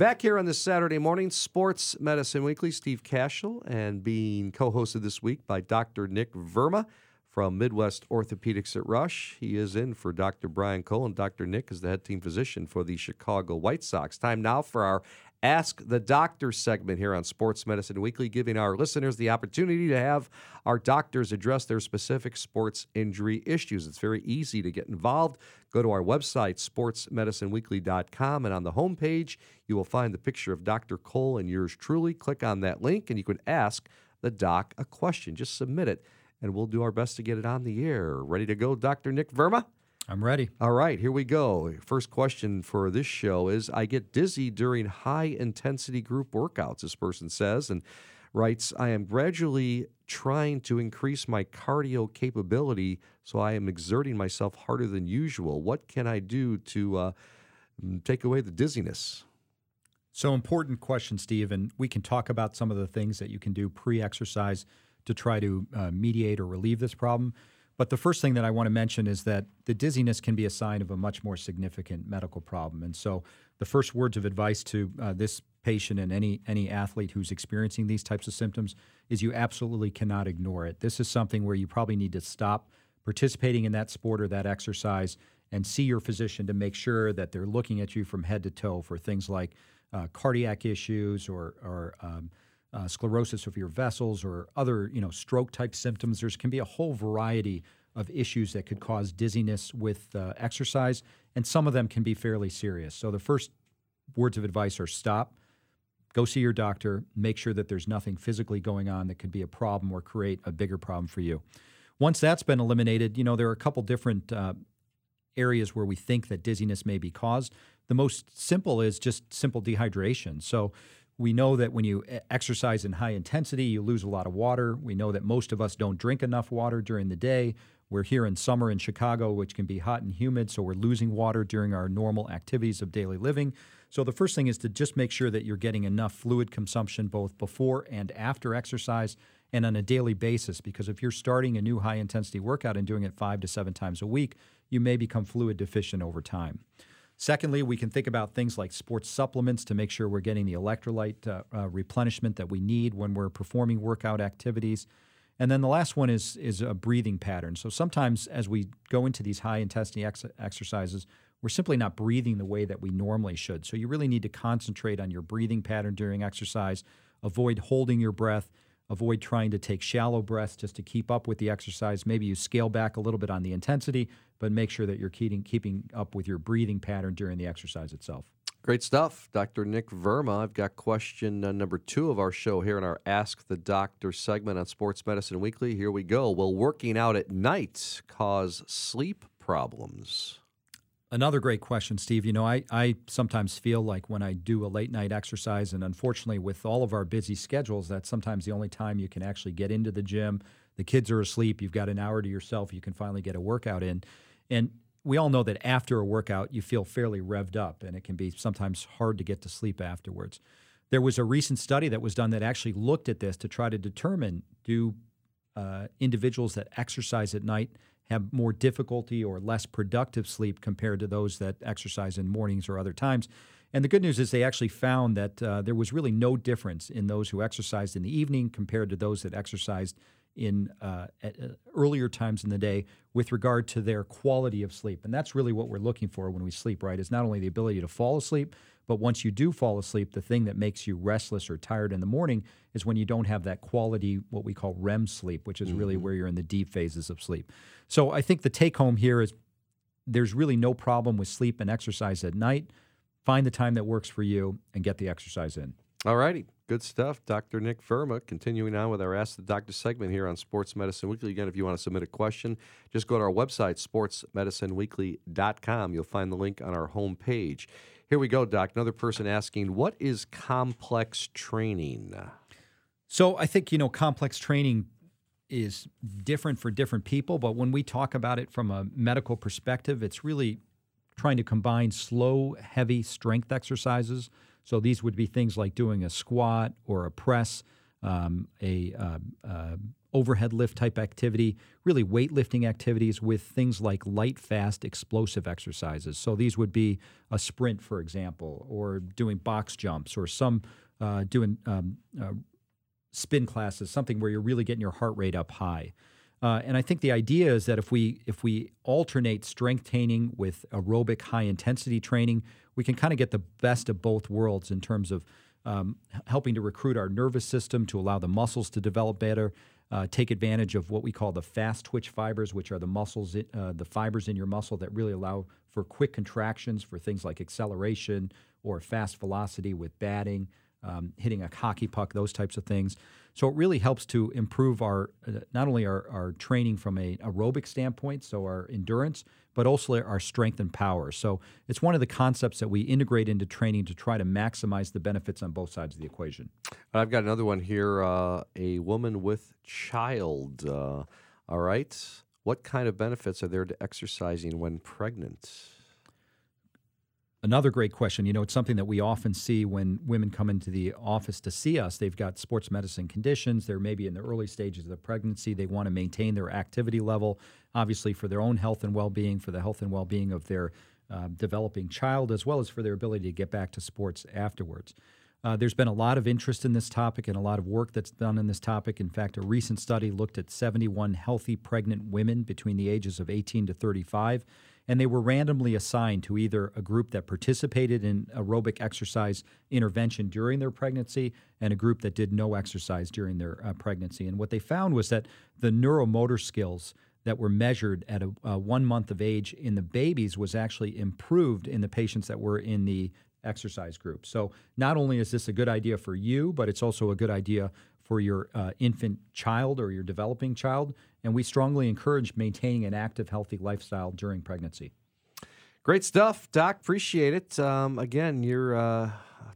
Back here on this Saturday morning, Sports Medicine Weekly, Steve Kashul, and being co hosted this week by Dr. Nick Verma from Midwest Orthopedics at Rush. He is in for Dr. Brian Cole, and Dr. Nick is the head team physician for the Chicago White Sox. Time now for our Ask the Doctor segment here on Sports Medicine Weekly, giving our listeners the opportunity to have our doctors address their specific sports injury issues. It's very easy to get involved. Go to our website, sportsmedicineweekly.com, and on the homepage, you will find the picture of Dr. Cole and yours truly. Click on that link, and you can ask the doc a question. Just submit it, and we'll do our best to get it on the air. Ready to go, Dr. Nick Verma? I'm ready. All right, here we go. First question for this show is I get dizzy during high intensity group workouts, this person says, and writes, I am gradually trying to increase my cardio capability, so I am exerting myself harder than usual. What can I do to uh, take away the dizziness? So, important question, Steve. And we can talk about some of the things that you can do pre exercise to try to uh, mediate or relieve this problem. But the first thing that I want to mention is that the dizziness can be a sign of a much more significant medical problem. And so, the first words of advice to uh, this patient and any any athlete who's experiencing these types of symptoms is you absolutely cannot ignore it. This is something where you probably need to stop participating in that sport or that exercise and see your physician to make sure that they're looking at you from head to toe for things like uh, cardiac issues or, or um, uh, sclerosis of your vessels or other you know stroke type symptoms. There can be a whole variety of issues that could cause dizziness with uh, exercise, and some of them can be fairly serious. So the first words of advice are stop, go see your doctor, make sure that there's nothing physically going on that could be a problem or create a bigger problem for you. Once that's been eliminated, you know there are a couple different uh, areas where we think that dizziness may be caused. The most simple is just simple dehydration. So we know that when you exercise in high intensity, you lose a lot of water. We know that most of us don't drink enough water during the day. We're here in summer in Chicago, which can be hot and humid, so we're losing water during our normal activities of daily living. So the first thing is to just make sure that you're getting enough fluid consumption both before and after exercise and on a daily basis because if you're starting a new high intensity workout and doing it 5 to 7 times a week, you may become fluid deficient over time. Secondly, we can think about things like sports supplements to make sure we're getting the electrolyte uh, uh, replenishment that we need when we're performing workout activities. And then the last one is is a breathing pattern. So sometimes as we go into these high intensity ex- exercises, we're simply not breathing the way that we normally should. So you really need to concentrate on your breathing pattern during exercise. Avoid holding your breath Avoid trying to take shallow breaths just to keep up with the exercise. Maybe you scale back a little bit on the intensity, but make sure that you're keeping, keeping up with your breathing pattern during the exercise itself. Great stuff, Dr. Nick Verma. I've got question uh, number two of our show here in our Ask the Doctor segment on Sports Medicine Weekly. Here we go. Will working out at night cause sleep problems? Another great question, Steve. You know, I, I sometimes feel like when I do a late night exercise, and unfortunately, with all of our busy schedules, that's sometimes the only time you can actually get into the gym. The kids are asleep. You've got an hour to yourself. You can finally get a workout in. And we all know that after a workout, you feel fairly revved up, and it can be sometimes hard to get to sleep afterwards. There was a recent study that was done that actually looked at this to try to determine do uh, individuals that exercise at night have more difficulty or less productive sleep compared to those that exercise in mornings or other times. And the good news is they actually found that uh, there was really no difference in those who exercised in the evening compared to those that exercised in uh, at, uh, earlier times in the day with regard to their quality of sleep. And that's really what we're looking for when we sleep, right? Is not only the ability to fall asleep, but once you do fall asleep, the thing that makes you restless or tired in the morning is when you don't have that quality, what we call REM sleep, which is mm-hmm. really where you're in the deep phases of sleep. So I think the take home here is there's really no problem with sleep and exercise at night. Find the time that works for you and get the exercise in. All righty. Good stuff. Dr. Nick Verma, continuing on with our Ask the Doctor segment here on Sports Medicine Weekly. Again, if you want to submit a question, just go to our website, sportsmedicineweekly.com. You'll find the link on our homepage. Here we go, Doc. Another person asking, what is complex training? So I think, you know, complex training is different for different people, but when we talk about it from a medical perspective, it's really trying to combine slow, heavy strength exercises. So these would be things like doing a squat or a press, um, a uh, uh, overhead lift type activity, really weightlifting activities with things like light, fast, explosive exercises. So these would be a sprint, for example, or doing box jumps, or some uh, doing um, uh, spin classes, something where you're really getting your heart rate up high. Uh, and I think the idea is that if we if we alternate strength training with aerobic high intensity training, we can kind of get the best of both worlds in terms of um, helping to recruit our nervous system to allow the muscles to develop better, uh, take advantage of what we call the fast twitch fibers, which are the muscles, uh, the fibers in your muscle that really allow for quick contractions for things like acceleration or fast velocity with batting, um, hitting a hockey puck, those types of things. So it really helps to improve our uh, not only our, our training from a aerobic standpoint, so our endurance, but also our strength and power. So it's one of the concepts that we integrate into training to try to maximize the benefits on both sides of the equation. I've got another one here uh, a woman with child. Uh, all right. What kind of benefits are there to exercising when pregnant? Another great question. You know, it's something that we often see when women come into the office to see us. They've got sports medicine conditions. They're maybe in the early stages of the pregnancy. They want to maintain their activity level, obviously, for their own health and well being, for the health and well being of their uh, developing child, as well as for their ability to get back to sports afterwards. Uh, there's been a lot of interest in this topic and a lot of work that's done in this topic. In fact, a recent study looked at 71 healthy pregnant women between the ages of 18 to 35 and they were randomly assigned to either a group that participated in aerobic exercise intervention during their pregnancy and a group that did no exercise during their uh, pregnancy. And what they found was that the neuromotor skills that were measured at a, a one month of age in the babies was actually improved in the patients that were in the exercise group. So not only is this a good idea for you, but it's also a good idea for your uh, infant child or your developing child. And we strongly encourage maintaining an active, healthy lifestyle during pregnancy. Great stuff, Doc. Appreciate it. Um, again, you're uh,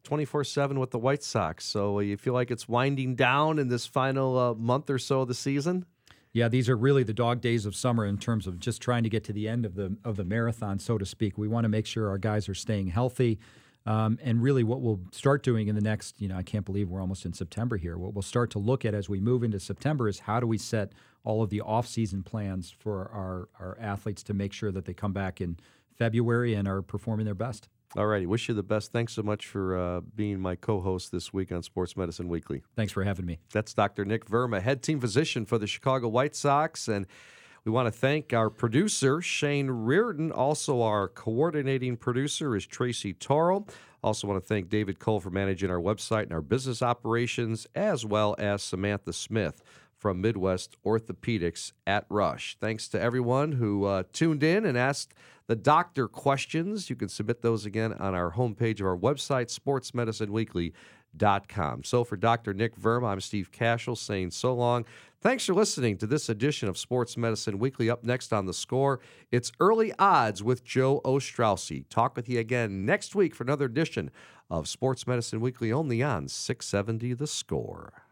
24 uh, 7 with the White Sox. So you feel like it's winding down in this final uh, month or so of the season? Yeah, these are really the dog days of summer in terms of just trying to get to the end of the of the marathon, so to speak. We want to make sure our guys are staying healthy. Um, and really, what we'll start doing in the next, you know, I can't believe we're almost in September here. What we'll start to look at as we move into September is how do we set all of the off-season plans for our, our athletes to make sure that they come back in February and are performing their best. All righty. Wish you the best. Thanks so much for uh, being my co host this week on Sports Medicine Weekly. Thanks for having me. That's Dr. Nick Verma, head team physician for the Chicago White Sox. And we want to thank our producer, Shane Reardon. Also, our coordinating producer is Tracy Toro. Also, want to thank David Cole for managing our website and our business operations, as well as Samantha Smith from Midwest Orthopedics at Rush. Thanks to everyone who uh, tuned in and asked the doctor questions. You can submit those again on our homepage of our website, sportsmedicineweekly.com. So, for Dr. Nick Verma, I'm Steve Kashul saying so long. Thanks for listening to this edition of Sports Medicine Weekly. Up next on the score, it's early odds with Joe Ostrowski. Talk with you again next week for another edition of Sports Medicine Weekly only on 670 The Score.